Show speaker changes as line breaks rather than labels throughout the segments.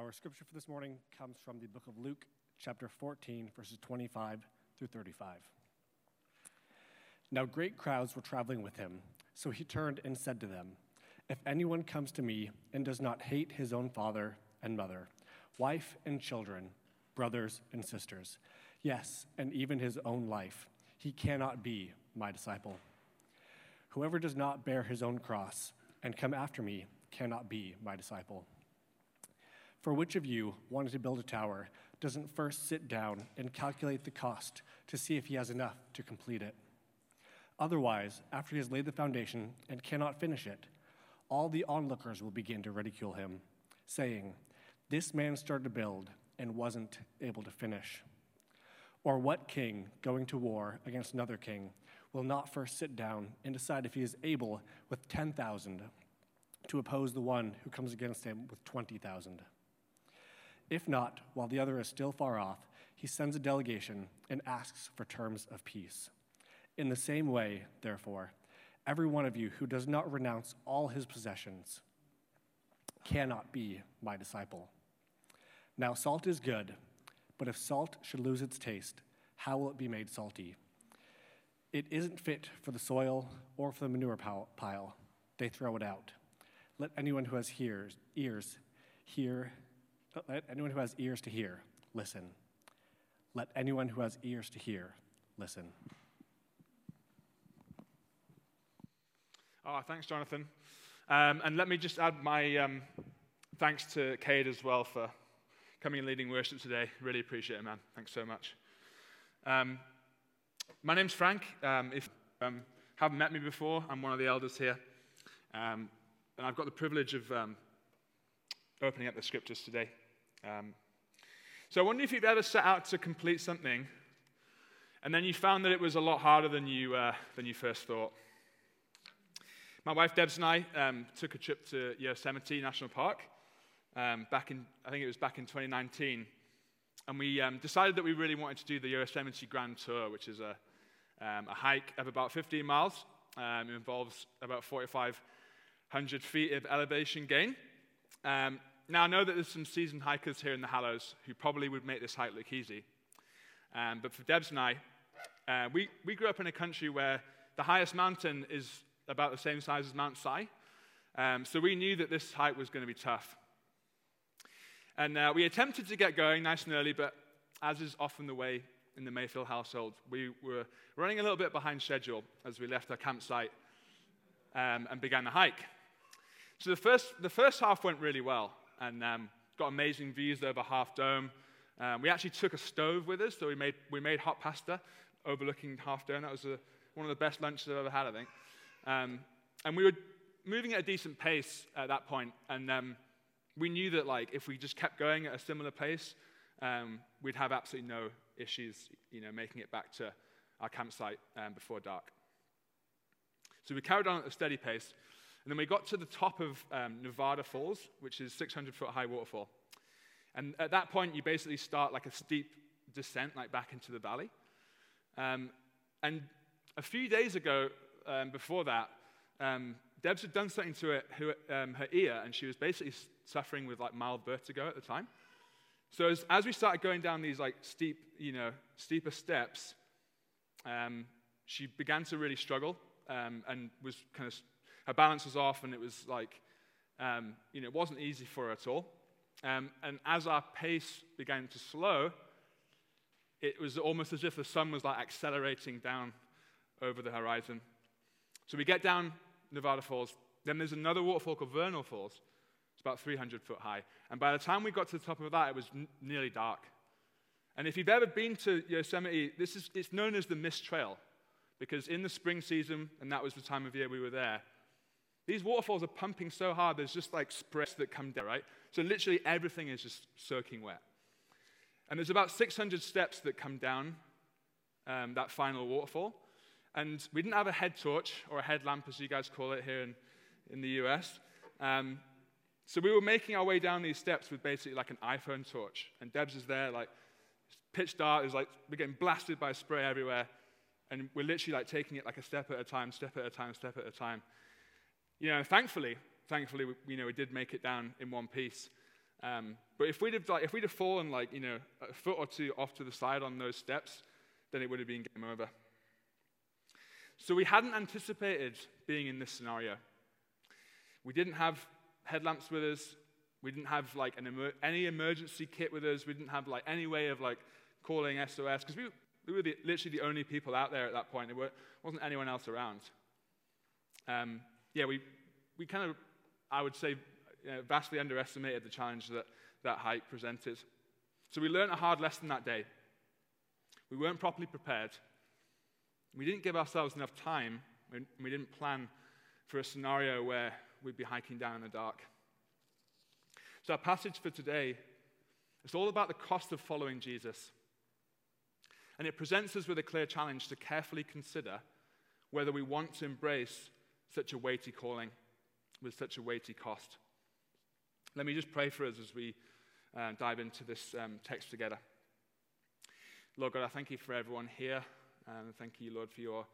Our scripture for this morning comes from the book of Luke, chapter 14, verses 25 through 35. Now, great crowds were traveling with him, so he turned and said to them, If anyone comes to me and does not hate his own father and mother, wife and children, brothers and sisters, yes, and even his own life, he cannot be my disciple. Whoever does not bear his own cross and come after me cannot be my disciple. For which of you, wanting to build a tower, doesn't first sit down and calculate the cost to see if he has enough to complete it? Otherwise, after he has laid the foundation and cannot finish it, all the onlookers will begin to ridicule him, saying, This man started to build and wasn't able to finish. Or what king, going to war against another king, will not first sit down and decide if he is able with 10,000 to oppose the one who comes against him with 20,000? If not, while the other is still far off, he sends a delegation and asks for terms of peace. In the same way, therefore, every one of you who does not renounce all his possessions cannot be my disciple. Now, salt is good, but if salt should lose its taste, how will it be made salty? It isn't fit for the soil or for the manure pile. They throw it out. Let anyone who has ears, hear let anyone who has ears to hear, listen. Let anyone who has ears to hear, listen.
Oh, thanks, Jonathan. Um, and let me just add my um, thanks to Cade as well for coming and leading worship today. Really appreciate it, man. Thanks so much. Um, my name's Frank. Um, if you um, haven't met me before, I'm one of the elders here. Um, and I've got the privilege of opening up the scriptures today. Um, so I wonder if you've ever set out to complete something and then you found that it was a lot harder than you, uh, than you first thought. My wife Debs and I um, took a trip to Yosemite National Park um, back in, I think it was back in 2019. And we um, decided that we really wanted to do the Yosemite Grand Tour, which is a, um, a hike of about 15 miles. Um, it involves about 4,500 feet of elevation gain. Um, now, I know that there's some seasoned hikers here in the Hallows who probably would make this hike look easy. Um, but for Debs and I, uh, we, we grew up in a country where the highest mountain is about the same size as Mount Si. Um, so we knew that this hike was going to be tough. And uh, we attempted to get going nice and early, but as is often the way in the Mayfield household, we were running a little bit behind schedule as we left our campsite um, and began the hike. So the first, the first half went really well and um, got amazing views over Half Dome. Um, we actually took a stove with us, so we made, we made hot pasta overlooking Half Dome. That was a, one of the best lunches I've ever had, I think. Um, and we were moving at a decent pace at that point, and um, we knew that like if we just kept going at a similar pace, um, we'd have absolutely no issues, you know, making it back to our campsite um, before dark. So we carried on at a steady pace. And then we got to the top of um, Nevada Falls, which is 600 foot high waterfall. And at that point, you basically start like a steep descent, like back into the valley. Um, and a few days ago, um, before that, um, Debs had done something to her, her, um, her, ear, and she was basically suffering with like mild vertigo at the time. So as, as we started going down these like steep, you know, steeper steps, um, she began to really struggle um, and was kind of her balance was off, and it was like, um, you know, it wasn't easy for her at all. Um, and as our pace began to slow, it was almost as if the sun was like accelerating down over the horizon. So we get down Nevada Falls. Then there's another waterfall called Vernal Falls. It's about 300 foot high. And by the time we got to the top of that, it was n- nearly dark. And if you've ever been to Yosemite, this is, it's known as the Mist Trail because in the spring season, and that was the time of year we were there, these waterfalls are pumping so hard, there's just like spreads that come down, right? So literally everything is just soaking wet. And there's about 600 steps that come down um, that final waterfall. And we didn't have a head torch or a headlamp, as you guys call it here in, in the US. Um, so we were making our way down these steps with basically like an iPhone torch. And Debs is there, like pitch dark, is like we're getting blasted by spray everywhere. And we're literally like taking it like a step at a time, step at a time, step at a time. You know, thankfully, thankfully, we, you know, we did make it down in one piece. Um, but if we'd have like, if we'd have fallen like you know a foot or two off to the side on those steps, then it would have been game over. So we hadn't anticipated being in this scenario. We didn't have headlamps with us. We didn't have like emer- any emergency kit with us. We didn't have like any way of like calling SOS because we, we were the, literally the only people out there at that point. There wasn't anyone else around. Um, yeah, we, we kind of, I would say, know, vastly underestimated the challenge that that hike presented. So we learned a hard lesson that day. We weren't properly prepared. We didn't give ourselves enough time. We didn't plan for a scenario where we'd be hiking down in the dark. So, our passage for today is all about the cost of following Jesus. And it presents us with a clear challenge to carefully consider whether we want to embrace such a weighty calling with such a weighty cost. Let me just pray for us as we uh, dive into this um, text together. Lord God, I thank you for everyone here. And thank you, Lord, for your,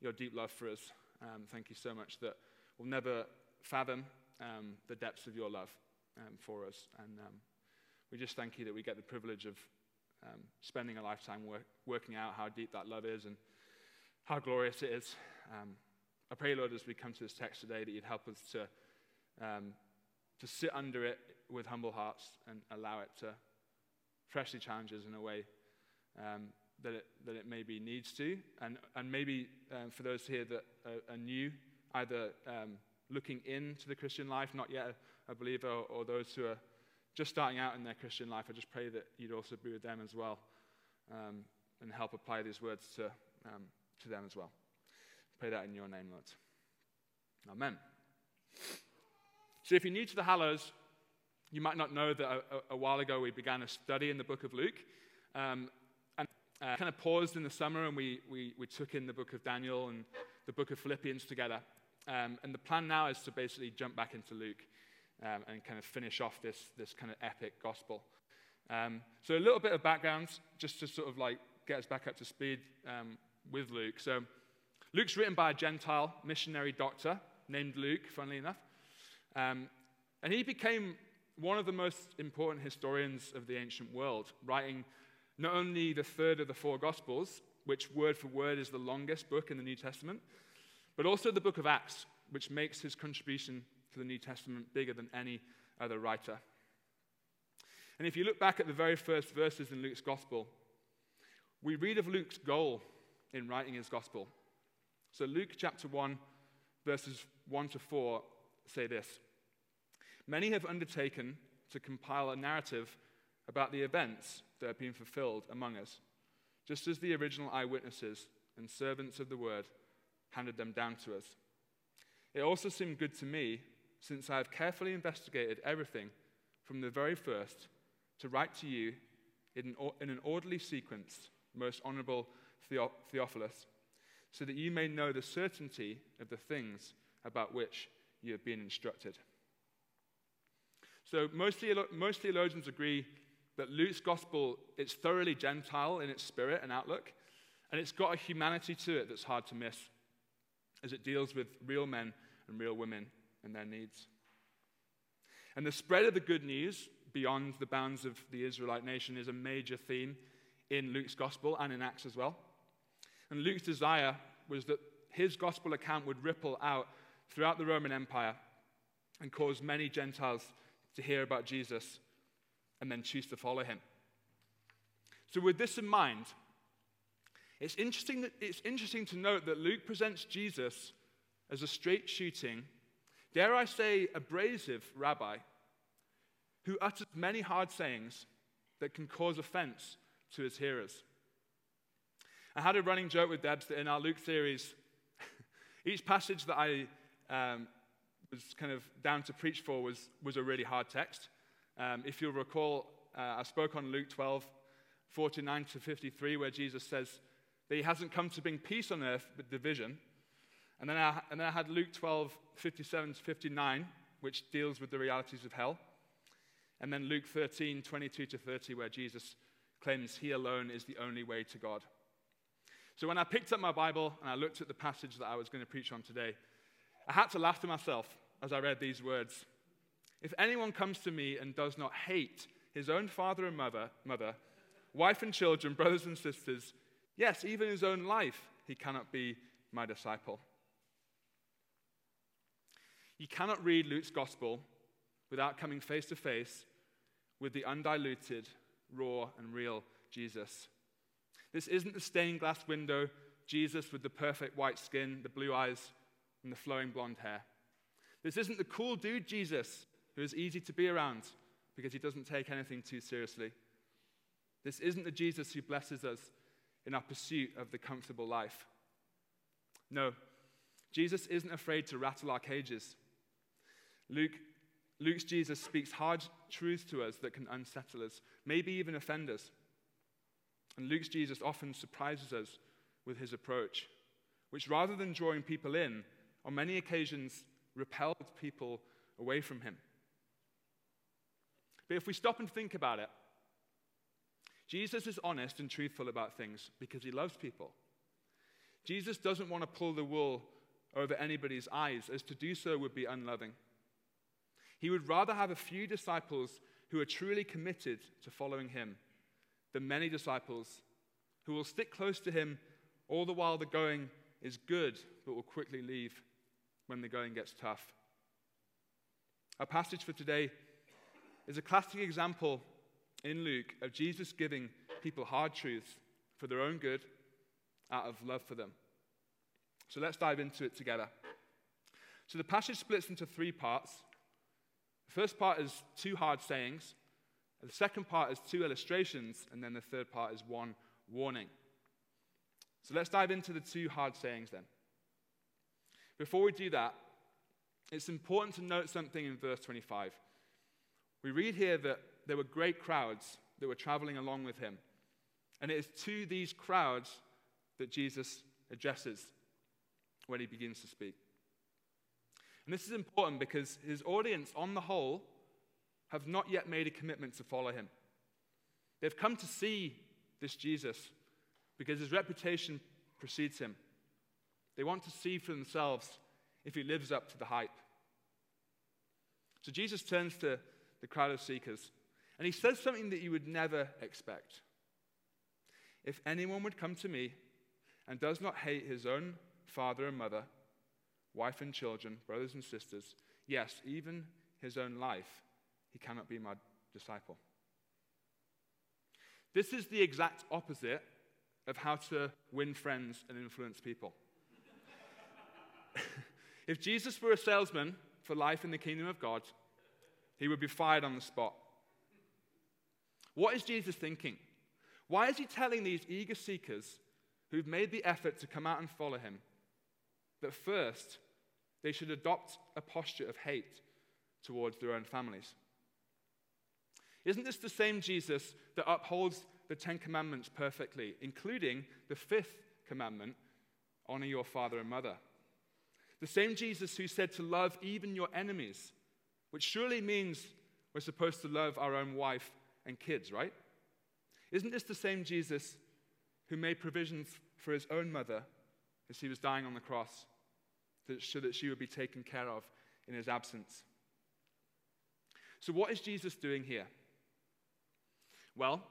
your deep love for us. Um, thank you so much that we'll never fathom um, the depths of your love um, for us. And um, we just thank you that we get the privilege of spending a lifetime work, working out how deep that love is and how glorious it is. Um, I pray, Lord, as we come to this text today, that you'd help us to, to sit under it with humble hearts and allow it to freshly challenge us in a way um, that, it, that it maybe needs to. And, and maybe um, for those here that are, are new, either um, looking into the Christian life, not yet a, a believer, or, or, those who are just starting out in their Christian life, I just pray that you'd also be with them as well um, and help apply these words to, um, to them as well. Pray that in your name, Lord. Amen. So if you're new to the Hallows, you might not know that a, a, while ago we began a study in the book of Luke. Um, uh, kind of paused in the summer and we, we, we took in the book of Daniel and the book of Philippians together. Um, and the plan now is to basically jump back into Luke um, and kind of finish off this, this kind of epic gospel. Um, so, a little bit of background just to sort of like get us back up to speed um, with Luke. So, Luke's written by a Gentile missionary doctor named Luke, funnily enough. Um, and he became one of the most important historians of the ancient world, writing not only the third of the four Gospels, which word for word is the longest book in the New Testament, but also the book of Acts, which makes his contribution to the New Testament bigger than any other writer. And if you look back at the very first verses in Luke's Gospel, we read of Luke's goal in writing his Gospel. So, Luke chapter 1, verses 1 to 4 say this Many have undertaken to compile a narrative about the events that have been fulfilled among us, just as the original eyewitnesses and servants of the word handed them down to us. It also seemed good to me, since I have carefully investigated everything from the very first, to write to you in an, orderly sequence, most honorable Theophilus, so that you may know the certainty of the things about which you have been instructed. So, most, most theologians agree that Luke's gospel is thoroughly Gentile in its spirit and outlook, and it's got a humanity to it that's hard to miss as it deals with real men and real women and their needs. And the spread of the good news beyond the bounds of the Israelite nation is a major theme in Luke's gospel and in Acts as well. And Luke's desire was that his gospel account would ripple out throughout the Roman Empire and cause many Gentiles to hear about Jesus and then choose to follow him. So, with this in mind, it's interesting, that, it's interesting to note that Luke presents Jesus as a straight shooting, dare I say, abrasive rabbi who utters many hard sayings that can cause offense to his hearers. I had a running joke with Debs that in our Luke series, each passage that I um, was kind of down to preach for was, was a really hard text. Um, if you'll recall, uh, I spoke on Luke 12, 49 to 53, where Jesus says that he hasn't come to bring peace on earth, but division. And then I, and then I had Luke 12, 57 to 59, which deals with the realities of hell. And then Luke 13, 22 to 30, where Jesus claims he alone is the only way to God. So when I picked up my Bible and I looked at the passage that I was going to preach on today, I had to laugh to myself as I read these words If anyone comes to me and does not hate his own father and mother, mother, wife and children, brothers and sisters, yes, even his own life, he cannot be my disciple. You cannot read Luke's gospel without coming face to face with the undiluted, raw, and real Jesus. This isn't the stained glass window Jesus with the perfect white skin, the blue eyes, and the flowing blonde hair. This isn't the cool dude Jesus who is easy to be around because he doesn't take anything too seriously. This isn't the Jesus who blesses us in our pursuit of the comfortable life. No, Jesus isn't afraid to rattle our cages. Luke, Luke's Jesus speaks hard truths to us that can unsettle us, maybe even offend us. And Luke's Jesus often surprises us with his approach, which rather than drawing people in, on many occasions repelled people away from him. But if we stop and think about it, Jesus is honest and truthful about things because he loves people. Jesus doesn't want to pull the wool over anybody's eyes, as to do so would be unloving. He would rather have a few disciples who are truly committed to following him than many disciples who will stick close to him all the while the going is good but will quickly leave when the going gets tough. Our passage for today is a classic example in Luke of Jesus giving people hard truths for their own good out of love for them. So let's dive into it together. So the passage splits into three parts. The first part is two hard sayings, the second part is two illustrations, and then the third part is one warning. So let's dive into the two hard sayings then. Before we do that, it's important to note something in verse 25. We read here that there were great crowds that were traveling along with him. And it is to these crowds that Jesus addresses when he begins to speak. And this is important because his audience, on the whole, have not yet made a commitment to follow him. They've come to see this Jesus because his reputation precedes him. They want to see for themselves if he lives up to the hype. So Jesus turns to the crowd of seekers. And he says something that you would never expect. If anyone would come to me and does not hate his own father and mother, wife and children, brothers and sisters, yes, even his own life, he cannot be my disciple. This is the exact opposite of how to win friends and influence people. if Jesus were a salesman for life in the kingdom of God, he would be fired on the spot. What is Jesus thinking? Why is he telling these eager seekers who've made the effort to come out and follow him that first they should adopt a posture of hate towards their own families? Isn't this the same Jesus that upholds the Ten Commandments perfectly, including the fifth commandment honor your father and mother? The same Jesus who said to love even your enemies which surely means we're supposed to love our own wife and kids, right? Isn't this the same Jesus who made provisions for his own mother as he was dying on the cross so that she would be taken care of in his absence? So, what is Jesus doing here? Well,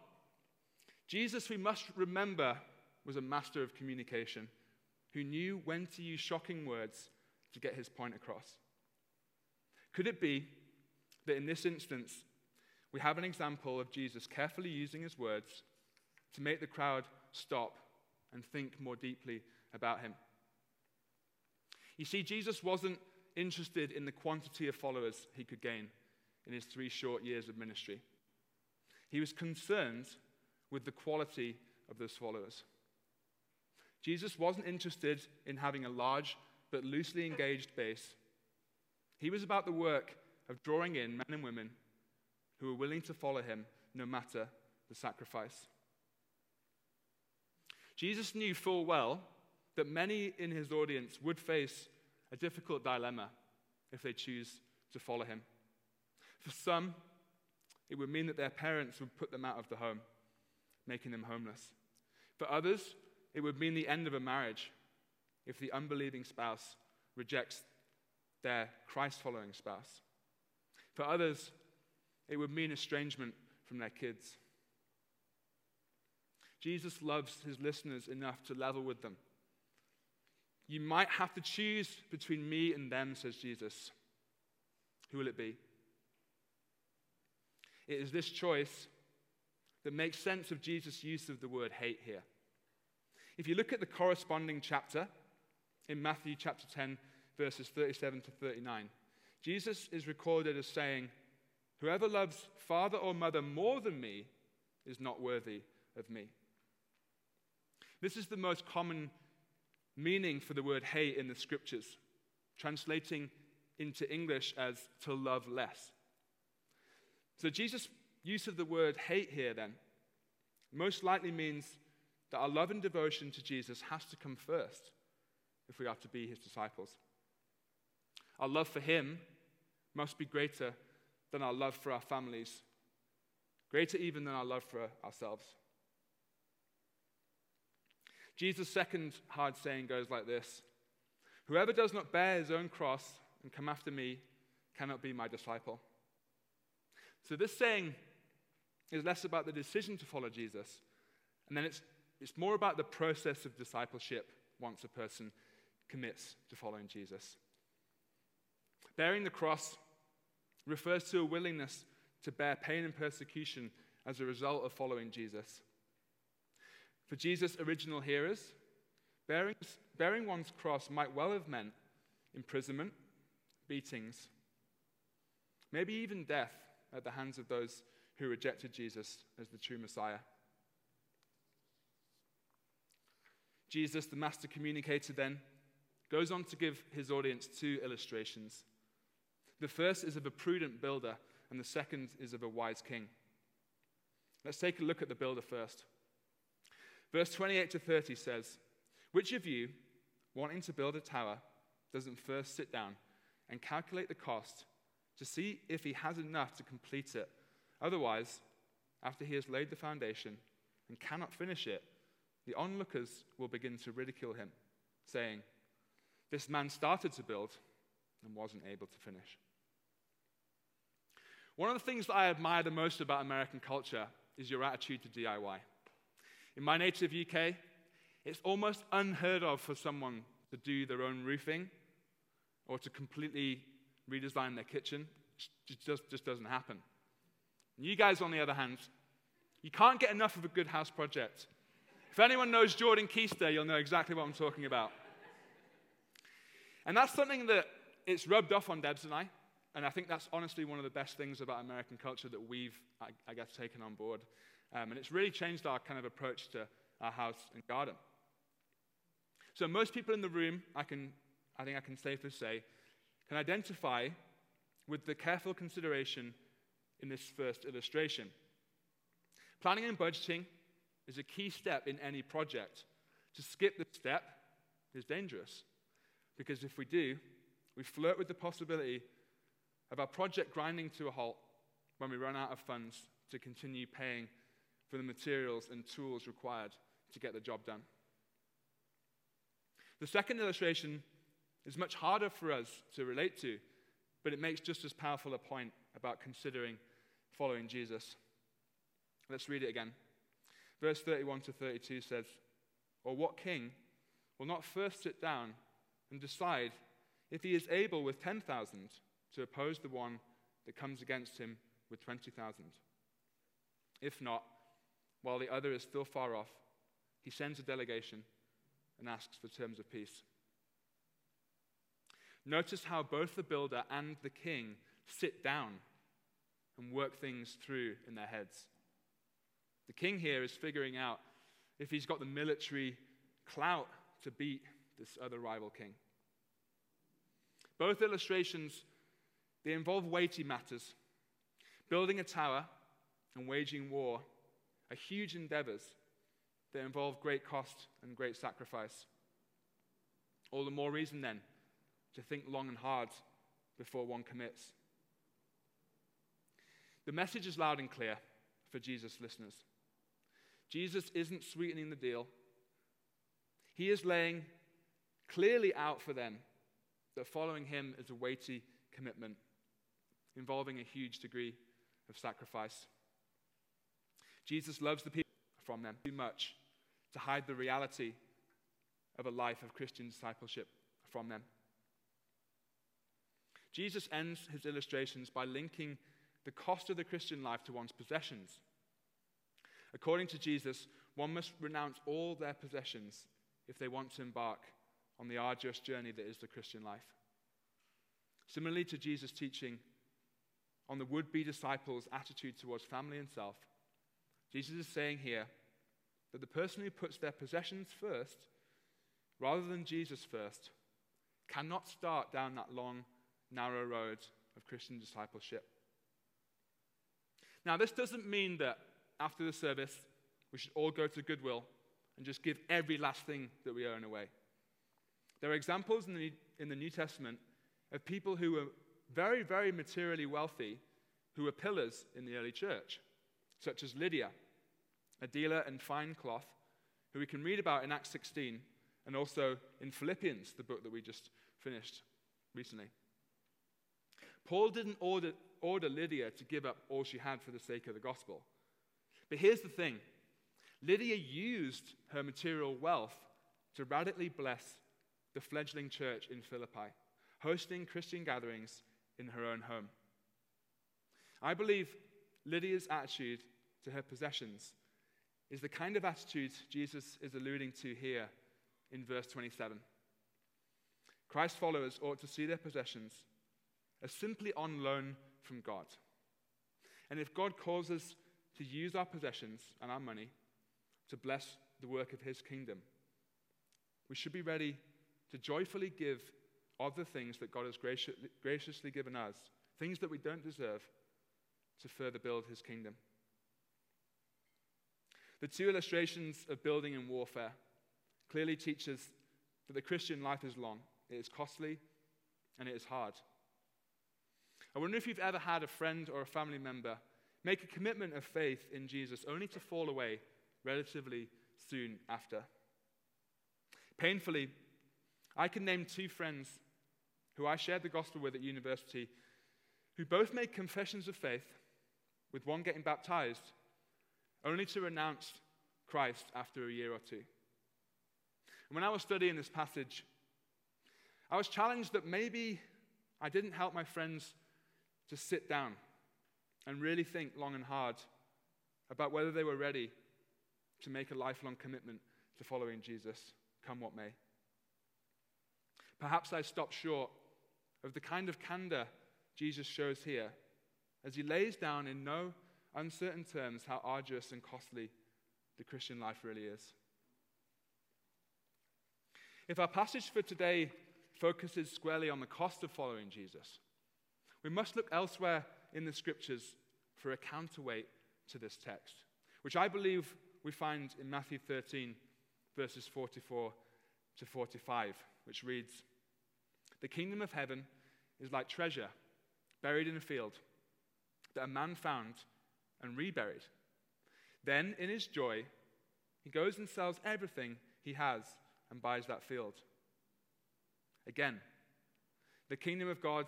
Jesus, we must remember, was a master of communication who knew when to use shocking words to get his point across. Could it be that in this instance, we have an example of Jesus carefully using his words to make the crowd stop and think more deeply about him? You see, Jesus wasn't interested in the quantity of followers he could gain in his three short years of ministry. He was concerned with the quality of those followers. Jesus wasn't interested in having a large but loosely engaged base. He was about the work of drawing in men and women who were willing to follow him no matter the sacrifice. Jesus knew full well that many in his audience would face a difficult dilemma if they choose to follow him. For some, it would mean that their parents would put them out of the home, making them homeless. For others, it would mean the end of a marriage if the unbelieving spouse rejects their Christ following spouse. For others, it would mean estrangement from their kids. Jesus loves his listeners enough to level with them. You might have to choose between me and them, says Jesus. Who will it be? It is this choice that makes sense of Jesus' use of the word hate here. If you look at the corresponding chapter in Matthew chapter 10, verses 37 to 39, Jesus is recorded as saying, Whoever loves father or mother more than me is not worthy of me. This is the most common meaning for the word hate in the scriptures, translating into English as to love less. So Jesus' use of the word hate here then most likely means that our love and devotion to Jesus has to come first if we are to be his disciples. Our love for him must be greater than our love for our families, greater even than our love for ourselves. Jesus' second hard saying goes like this Whoever does not bear his own cross and come after me cannot be my disciple. So, this saying is less about the decision to follow Jesus, and then it's, it's more about the process of discipleship once a person commits to following Jesus. Bearing the cross refers to a willingness to bear pain and persecution as a result of following Jesus. For Jesus' original hearers, bearing, bearing one's cross might well have meant imprisonment, beatings, maybe even death at the hands of those who rejected Jesus as the true Messiah. Jesus, the master communicator, then goes on to give his audience two illustrations. The first is of a prudent builder, and the second is of a wise king. Let's take a look at the builder first. Verse 28 to 30 says, Which of you, wanting to build a tower, doesn't first sit down and calculate the cost to see if he has enough to complete it? Otherwise, after he has laid the foundation and cannot finish it, the onlookers will begin to ridicule him, saying, This man started to build and wasn't able to finish. One of the things that I admire the most about American culture is your attitude to DIY. In my native UK, it's almost unheard of for someone to do their own roofing or to completely redesign their kitchen. It just, just doesn't happen. And you guys, on the other hand, you can't get enough of a good house project. If anyone knows Jordan Keister, you'll know exactly what I'm talking about. And that's something that it's rubbed off on Debs and I. And I think that's honestly one of the best things about American culture that we've, I, I guess, taken on board. Um, and it's really changed our kind of approach to our house and garden. So most people in the room, I, can, I think I can safely say, can identify with the careful consideration in this first illustration. Planning and budgeting is a key step in any project. To skip this step is dangerous because if we do, we flirt with the possibility of our project grinding to a halt when we run out of funds to continue paying for the materials and tools required to get the job done. The second illustration is much harder for us to relate to, but it makes just as powerful a point about considering following Jesus. Let's read it again. Verse 31 to 32 says, Or what king will not first sit down and decide if he is able with 10,000 to oppose the one that comes against him with 20,000? If not, while the other is still far off, he sends a delegation and asks for terms of peace. Notice how both the builder and the king sit down and work things through in their heads. The king here is figuring out if he's got the military clout to beat this other rival king. Both illustrations they involve weighty matters. Building a tower and waging war are huge endeavors that involve great cost and great sacrifice. All the more reason, then, to think long and hard before one commits. The message is loud and clear for Jesus' listeners. Jesus isn't sweetening the deal, He is laying clearly out for them that following Him is a weighty commitment. involving a huge degree of sacrifice. Jesus loves the people from them too much to hide the reality of a life of Christian discipleship from them. Jesus ends his illustrations by linking the cost of the Christian life to one's possessions. According to Jesus, one must renounce all their possessions if they want to embark on the arduous journey that is the Christian life. Similarly to Jesus' teaching on the would be disciples' attitude towards family and self, Jesus is saying here that the person who puts their possessions first, rather than Jesus first, cannot start down that long, narrow road of Christian discipleship. Now, this doesn't mean that after the service, we should all go to Goodwill and just give every last thing that we own away. There are examples in the, in the New Testament of people who were very, very materially wealthy who were pillars in the early church, such as Lydia, a dealer in fine cloth, who we can read about in Acts 16 and also in Philippians, the book that we just finished recently. Paul didn't order, order Lydia to give up all she had for the sake of the gospel. But here's the thing Lydia used her material wealth to radically bless the fledgling church in Philippi, hosting Christian gatherings in her own home. I believe Lydia's attitude to her possessions is the kind of attitude Jesus is alluding to here in verse 27. Christ's followers ought to see their possessions as simply on loan from God. And if God calls us to use our possessions and our money to bless the work of His kingdom, we should be ready to joyfully give of the things that God has graciously given us, things that we don't deserve, to further build His kingdom. The two illustrations of building and warfare clearly teach us that the Christian life is long, it is costly, and it is hard. I wonder if you've ever had a friend or a family member make a commitment of faith in Jesus only to fall away relatively soon after. Painfully, I can name two friends who I shared the gospel with at university who both made confessions of faith, with one getting baptized, only to renounce Christ after a year or two. And when I was studying this passage, I was challenged that maybe I didn't help my friends to sit down and really think long and hard about whether they were ready to make a lifelong commitment to following Jesus, come what may. Perhaps I stopped short of the kind of candor Jesus shows here as he lays down in no uncertain terms how arduous and costly the Christian life really is. If our passage for today focuses squarely on the cost of following Jesus, we must look elsewhere in the scriptures for a counterweight to this text, which I believe we find in Matthew 13, verses 44 to 45, which reads The kingdom of heaven is like treasure buried in a field that a man found and reburied. Then, in his joy, he goes and sells everything he has and buys that field. Again, the kingdom of God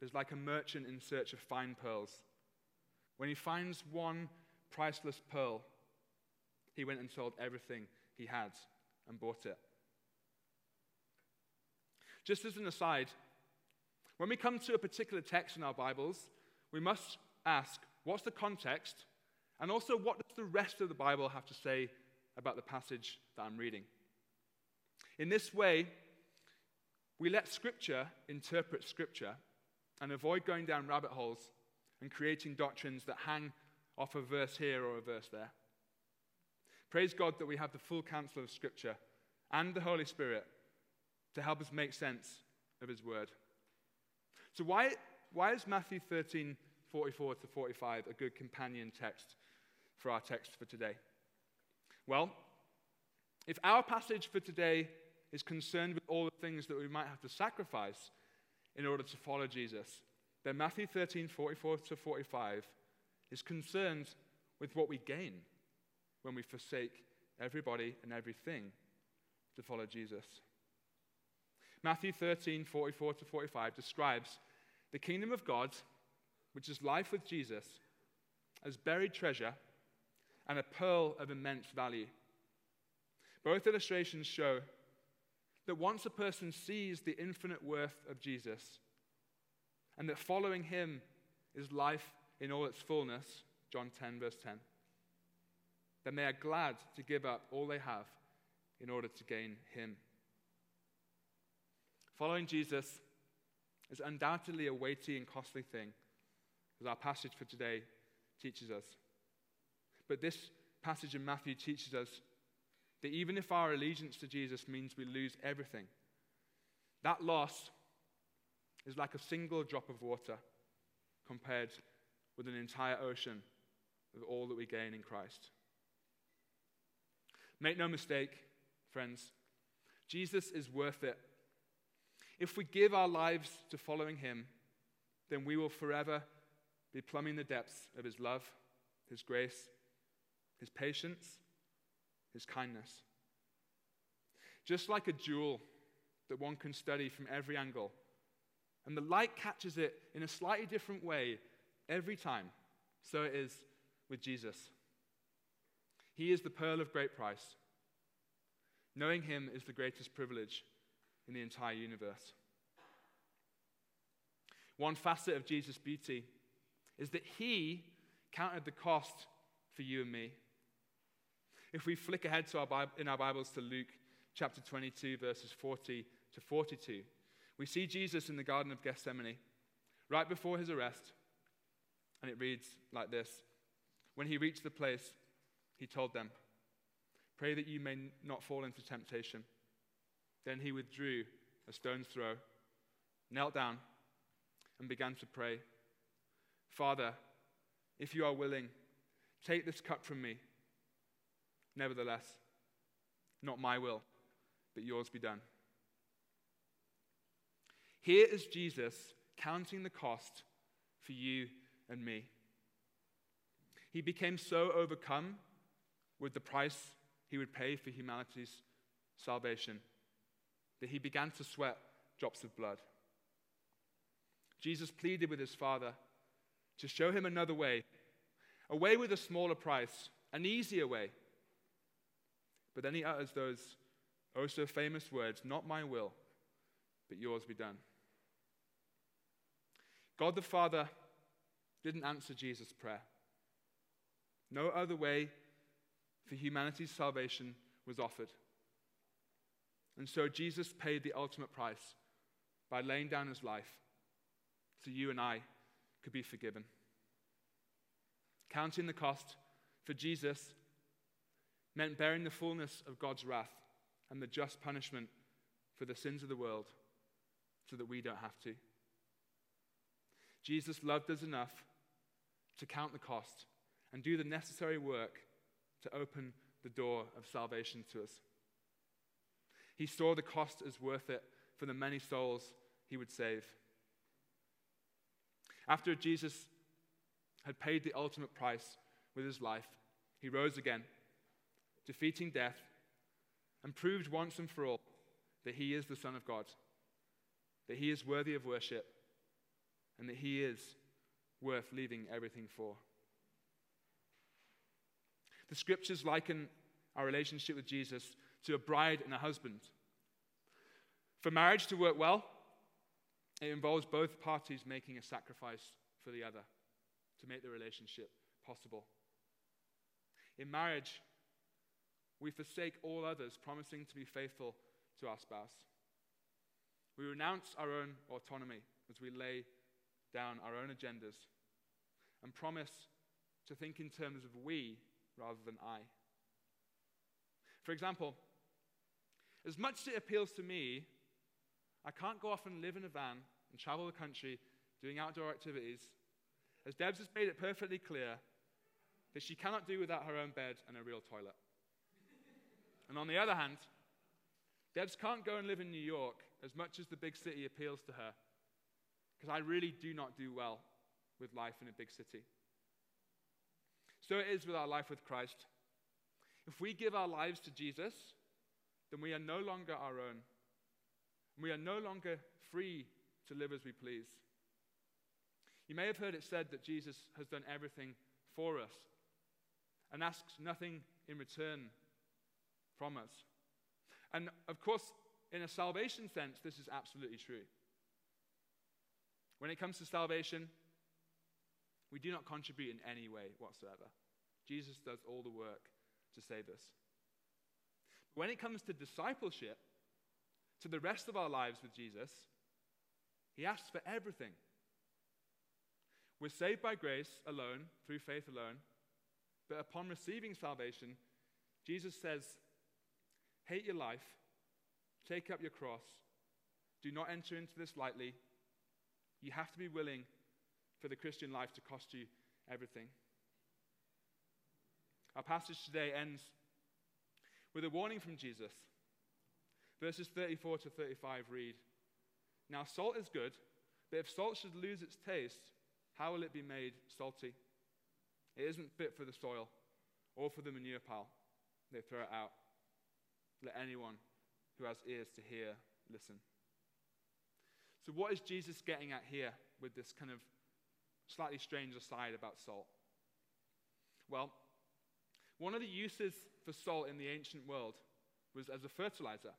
is like a merchant in search of fine pearls. When he finds one priceless pearl, he went and sold everything he had and bought it. Just as an aside, when we come to a particular text in our Bibles, we must ask what's the context and also what does the rest of the Bible have to say about the passage that I'm reading. In this way, we let Scripture interpret Scripture and avoid going down rabbit holes and creating doctrines that hang off a verse here or a verse there. Praise God that we have the full counsel of Scripture and the Holy Spirit to help us make sense of His Word. So, why, why is Matthew 13, 44 to 45 a good companion text for our text for today? Well, if our passage for today is concerned with all the things that we might have to sacrifice in order to follow Jesus, then Matthew 13, 44 to 45 is concerned with what we gain when we forsake everybody and everything to follow Jesus. Matthew 13, 44 to 45 describes the kingdom of God which is life with Jesus, as buried treasure and a pearl of immense value. Both illustrations show that once a person sees the infinite worth of Jesus and that following him is life in all its fullness, John 10, verse 10, then they are glad to give up all they have in order to gain him. Following Jesus is undoubtedly a weighty and costly thing, as our passage for today teaches us. But this passage in Matthew teaches us that even if our allegiance to Jesus means we lose everything, that loss is like a single drop of water compared with an entire ocean of all that we gain in Christ. Make no mistake, friends, Jesus is worth it. If we give our lives to following him, then we will forever be plumbing the depths of his love, his grace, his patience, his kindness. Just like a jewel that one can study from every angle, and the light catches it in a slightly different way every time, so it is with Jesus. He is the pearl of great price. Knowing him is the greatest privilege in the entire universe. One facet of Jesus' beauty is that he counted the cost for you and me. If we flick ahead to our Bible, in our Bibles to Luke chapter 22, verses 40 to 42, we see Jesus in the Garden of Gethsemane right before his arrest. And it reads like this When he reached the place, he told them, Pray that you may not fall into temptation. Then he withdrew a stone's throw, knelt down, and began to pray Father, if you are willing, take this cup from me. Nevertheless, not my will, but yours be done. Here is Jesus counting the cost for you and me. He became so overcome with the price he would pay for humanity's salvation that he began to sweat drops of blood. Jesus pleaded with his Father to show him another way, a way with a smaller price, an easier way. But then he utters those oh so famous words Not my will, but yours be done. God the Father didn't answer Jesus' prayer. No other way for humanity's salvation was offered. And so Jesus paid the ultimate price by laying down his life so you and I could be forgiven. Counting the cost for Jesus meant bearing the fullness of God's wrath and the just punishment for the sins of the world so that we don't have to. Jesus loved us enough to count the cost and do the necessary work to open the door of salvation to us. He saw the cost as worth it for the many souls he would save. After Jesus had paid the ultimate price with his life, he rose again, defeating death, and proved once and for all that he is the Son of God, that he is worthy of worship, and that he is worth leaving everything for. The scriptures liken our relationship with Jesus to a bride and a husband. For marriage to work well, it involves both parties making a sacrifice for the other to make the relationship possible. In marriage, we forsake all others, promising to be faithful to our spouse. We renounce our own autonomy as we lay down our own agendas and promise to think in terms of we rather than I. For example, as much as it appeals to me I can't go off and live in a van and travel the country doing outdoor activities, as Debs has made it perfectly clear that she cannot do without her own bed and a real toilet. And on the other hand, Debs can't go and live in New York as much as the big city appeals to her, because I really do not do well with life in a big city. So it is with our life with Christ. If we give our lives to Jesus, then we are no longer our own. We are no longer free to live as we please. You may have heard it said that Jesus has done everything for us and asks nothing in return from us. And of course, in a salvation sense, this is absolutely true. When it comes to salvation, we do not contribute in any way whatsoever. Jesus does all the work to save us. When it comes to discipleship, to the rest of our lives with Jesus, he asks for everything. We're saved by grace alone, through faith alone, but upon receiving salvation, Jesus says, Hate your life, take up your cross, do not enter into this lightly. You have to be willing for the Christian life to cost you everything. Our passage today ends with a warning from Jesus. Verses 34 to 35 read Now, salt is good, but if salt should lose its taste, how will it be made salty? It isn't fit for the soil or for the manure pile. They throw it out. Let anyone who has ears to hear listen. So, what is Jesus getting at here with this kind of slightly strange aside about salt? Well, one of the uses for salt in the ancient world was as a fertilizer.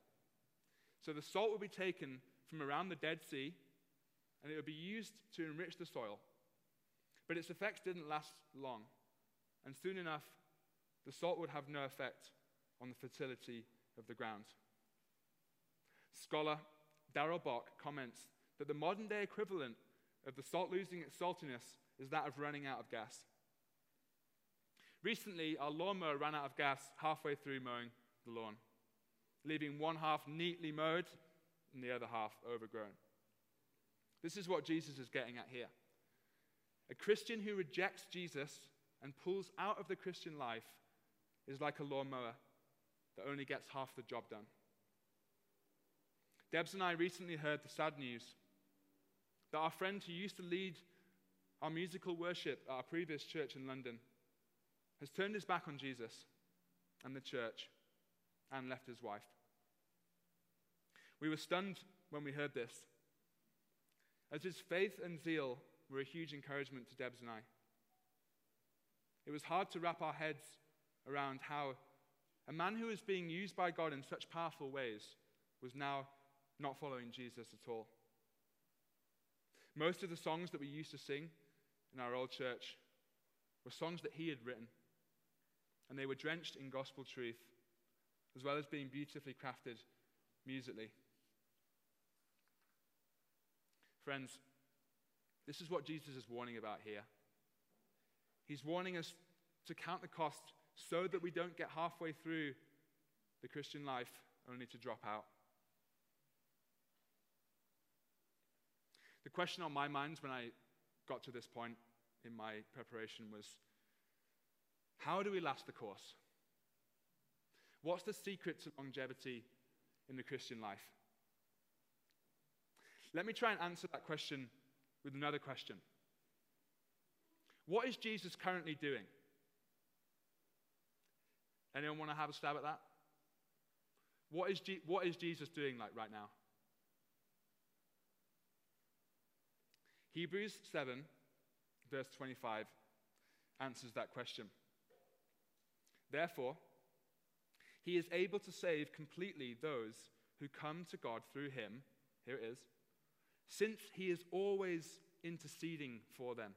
So the salt would be taken from around the Dead Sea and it would be used to enrich the soil. But its effects didn't last long, and soon enough, the salt would have no effect on the fertility of the ground. Scholar Darrell Bock comments that the modern day equivalent of the salt losing its saltiness is that of running out of gas. Recently, our lawnmower ran out of gas halfway through mowing the lawn, leaving one half neatly mowed and the other half overgrown. This is what Jesus is getting at here. A Christian who rejects Jesus and pulls out of the Christian life is like a lawnmower that only gets half the job done. Debs and I recently heard the sad news that our friend who used to lead our musical worship at our previous church in London has turned his back on Jesus and the church and left his wife. We were stunned when we heard this, as his faith and zeal were a huge encouragement to Debs and I. It was hard to wrap our heads around how a man who was being used by God in such powerful ways was now not following Jesus at all. Most of the songs that we used to sing in our old church were songs that he had written and they were drenched in gospel truth, as well as being beautifully crafted musically. Friends, this is what Jesus is warning about here. He's warning us to count the cost so that we don't get halfway through the Christian life only to drop out. The question on my mind when I got to this point in my preparation was how do we last the course? What's the secret to longevity in the Christian life? Let me try and answer that question with another question. What is Jesus currently doing? Anyone want to have a stab at that? What is, G- what is Jesus doing like right now? Hebrews 7, verse 25, answers that question. Therefore, he is able to save completely those who come to God through him. Here it is. Since he is always interceding for them.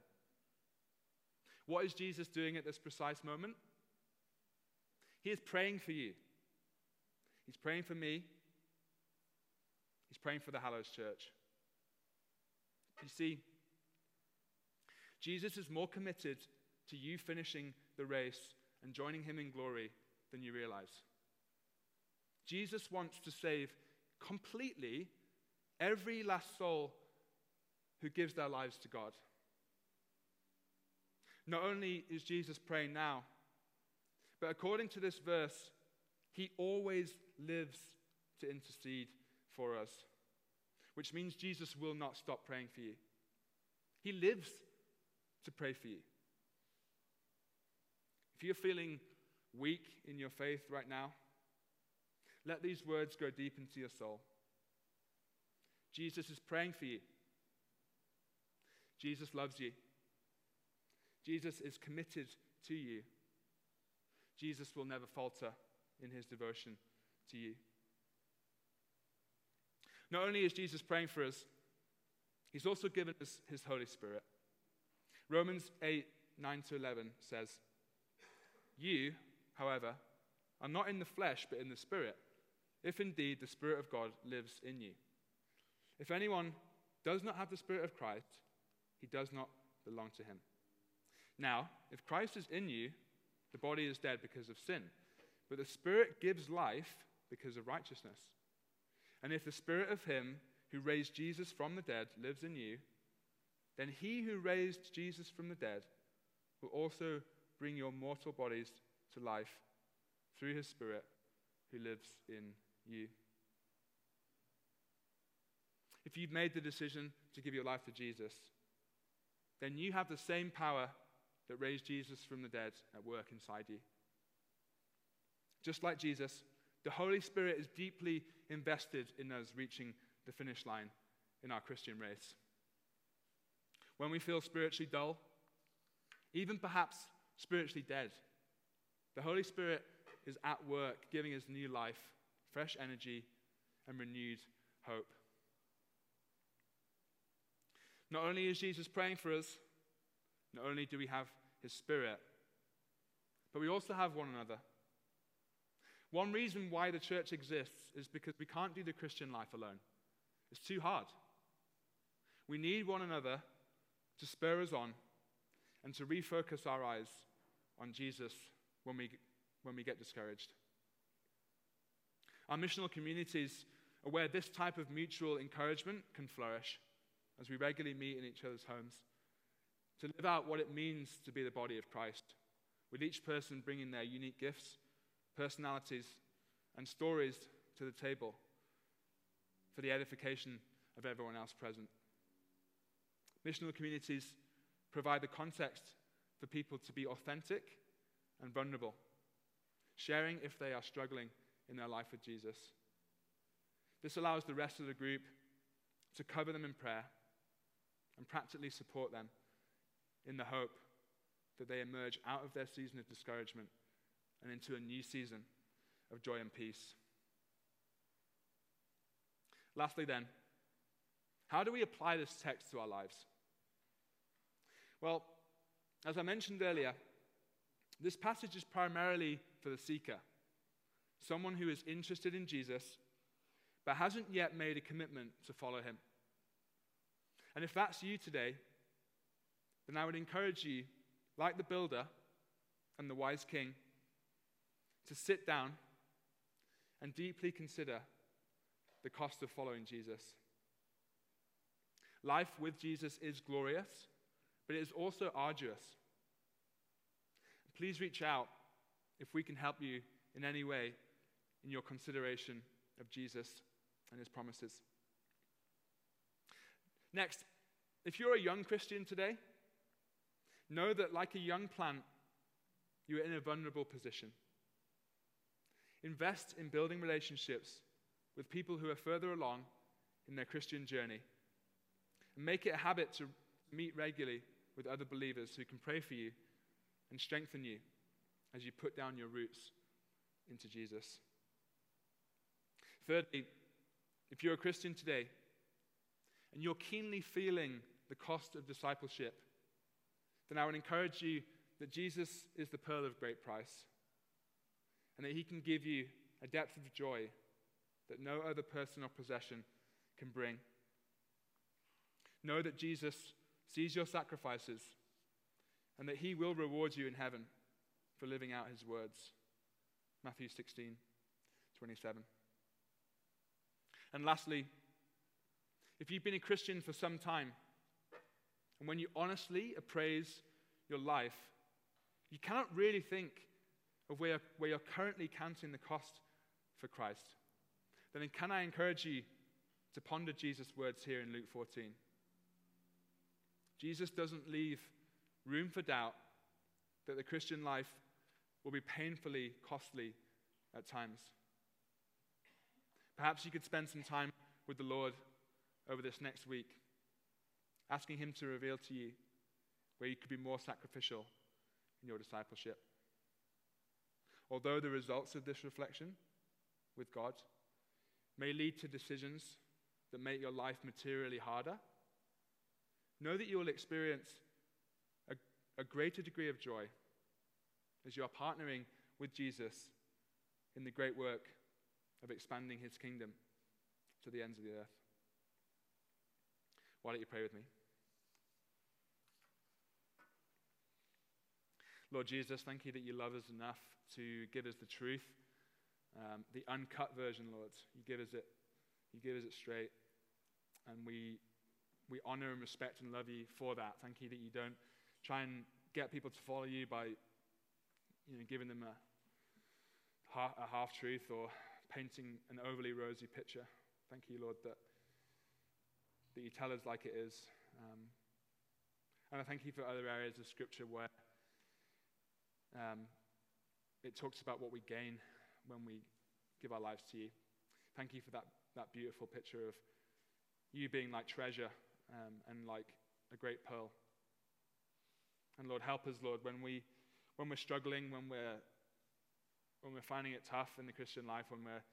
What is Jesus doing at this precise moment? He is praying for you. He's praying for me. He's praying for the Hallows Church. You see, Jesus is more committed to you finishing the race and joining him in glory than you realize. Jesus wants to save completely every last soul who gives their lives to God. Not only is Jesus praying now, but according to this verse, he always lives to intercede for us, which means Jesus will not stop praying for you. He lives to pray for you. If you're feeling weak in your faith right now, let these words go deep into your soul. Jesus is praying for you. Jesus loves you. Jesus is committed to you. Jesus will never falter in his devotion to you. Not only is Jesus praying for us, he's also given us his Holy Spirit. Romans 8 9 to 11 says, You, however, are not in the flesh, but in the Spirit, if indeed the Spirit of God lives in you. If anyone does not have the Spirit of Christ, he does not belong to him. Now, if Christ is in you, the body is dead because of sin, but the Spirit gives life because of righteousness. And if the Spirit of Him who raised Jesus from the dead lives in you, then He who raised Jesus from the dead will also bring your mortal bodies to life through His Spirit who lives in you. If you've made the decision to give your life to Jesus, then you have the same power that raised Jesus from the dead at work inside you. Just like Jesus, the Holy Spirit is deeply invested in us reaching the finish line in our Christian race. When we feel spiritually dull, even perhaps spiritually dead, the Holy Spirit is at work giving us new life, fresh energy, and renewed hope. Not only is Jesus praying for us, not only do we have his Spirit, but we also have one another. One reason why the church exists is because we can't do the Christian life alone. It's too hard. We need one another to spur us on and to refocus our eyes on Jesus when we, when we get discouraged. Our missional communities are where this type of mutual encouragement can flourish as we regularly meet in each other's homes to live out what it means to be the body of Christ, with each person bringing their unique gifts personalities, and stories to the table for the edification of everyone else present. Missional communities provide the context for people to be authentic and vulnerable, sharing if they are struggling in their life with Jesus. This allows the rest of the group to cover them in prayer and practically support them in the hope that they emerge out of their season of discouragement and into a new season of joy and peace. Lastly, then, how do we apply this text to our lives? Well, as I mentioned earlier, this passage is primarily for the seeker, someone who is interested in Jesus but hasn't yet made a commitment to follow him. And if that's you today, then I would encourage you, like the builder and the wise king, to sit down and deeply consider the cost of following Jesus. Life with Jesus is glorious, but it is also arduous. Please reach out if we can help you in any way in your consideration of Jesus and his promises. Next, if you're a young Christian today, know that like a young plant, you are in a vulnerable position. Invest in building relationships with people who are further along in their Christian journey. And make it a habit to meet regularly with other believers who can pray for you and strengthen you as you put down your roots into Jesus. Thirdly, if you're a Christian today and you're keenly feeling the cost of discipleship, then I would encourage you that Jesus is the pearl of great price and that He can give you a depth of joy that no other person or possession can bring. Know that Jesus sees your sacrifices and that He will reward you in heaven for living out His words. Matthew 16, 27. And lastly, if you've been a Christian for some time, and when you honestly appraise your life, you cannot really think of where, where you're currently counting the cost for Christ, then can I encourage you to ponder Jesus' words here in Luke 14? Jesus doesn't leave room for doubt that the Christian life will be painfully costly at times. Perhaps you could spend some time with the Lord over this next week, asking Him to reveal to you where you could be more sacrificial in your discipleship. Although the results of this reflection with God may lead to decisions that make your life materially harder, know that you will experience a, a greater degree of joy as you are partnering with Jesus in the great work of expanding his kingdom to the ends of the earth. Why don't you pray with me? Lord Jesus, thank you that you love us enough to give us the truth, um, the uncut version, Lord. You give us it, you give us it straight, and we we honor and respect and love you for that. Thank you that you don't try and get people to follow you by you know, giving them a, a half truth or painting an overly rosy picture. Thank you, Lord, that, that you tell us like it is. Um, and I thank you for other areas of Scripture where um, it talks about what we gain when we give our lives to you. Thank you for that, that beautiful picture of you being like treasure um, and like a great pearl. And Lord, help us, Lord, when, we, when we're struggling, when we're, when we're finding it tough in the Christian life, when we're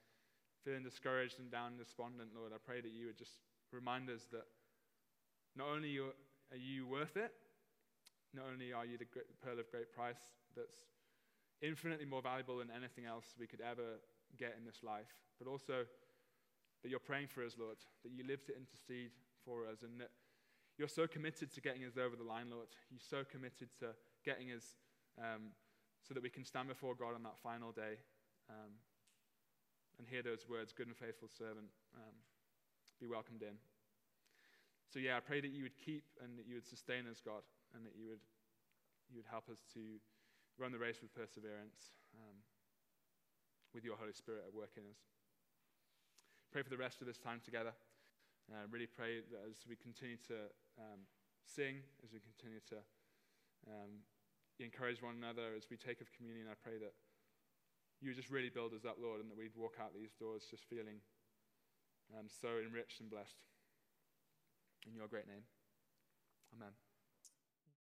feeling discouraged and down and despondent, Lord, I pray that you would just remind us that not only are you worth it, not only are you the pearl of great price that's infinitely more valuable than anything else we could ever get in this life, but also that you're praying for us, Lord, that you live to intercede for us, and that you're so committed to getting us over the line, Lord. You're so committed to getting us um, so that we can stand before God on that final day um, and hear those words, good and faithful servant, um, be welcomed in. So, yeah, I pray that you would keep and that you would sustain us, God, and that you would, you would help us to run the race with perseverance um, with your Holy Spirit at work in us. Pray for the rest of this time together. I really pray that as we continue to um, sing, as we continue to um, encourage one another, as we take of communion, I pray that you would just really build us up, Lord, and that we'd walk out these doors just feeling um, so enriched and blessed. In your great name. Amen.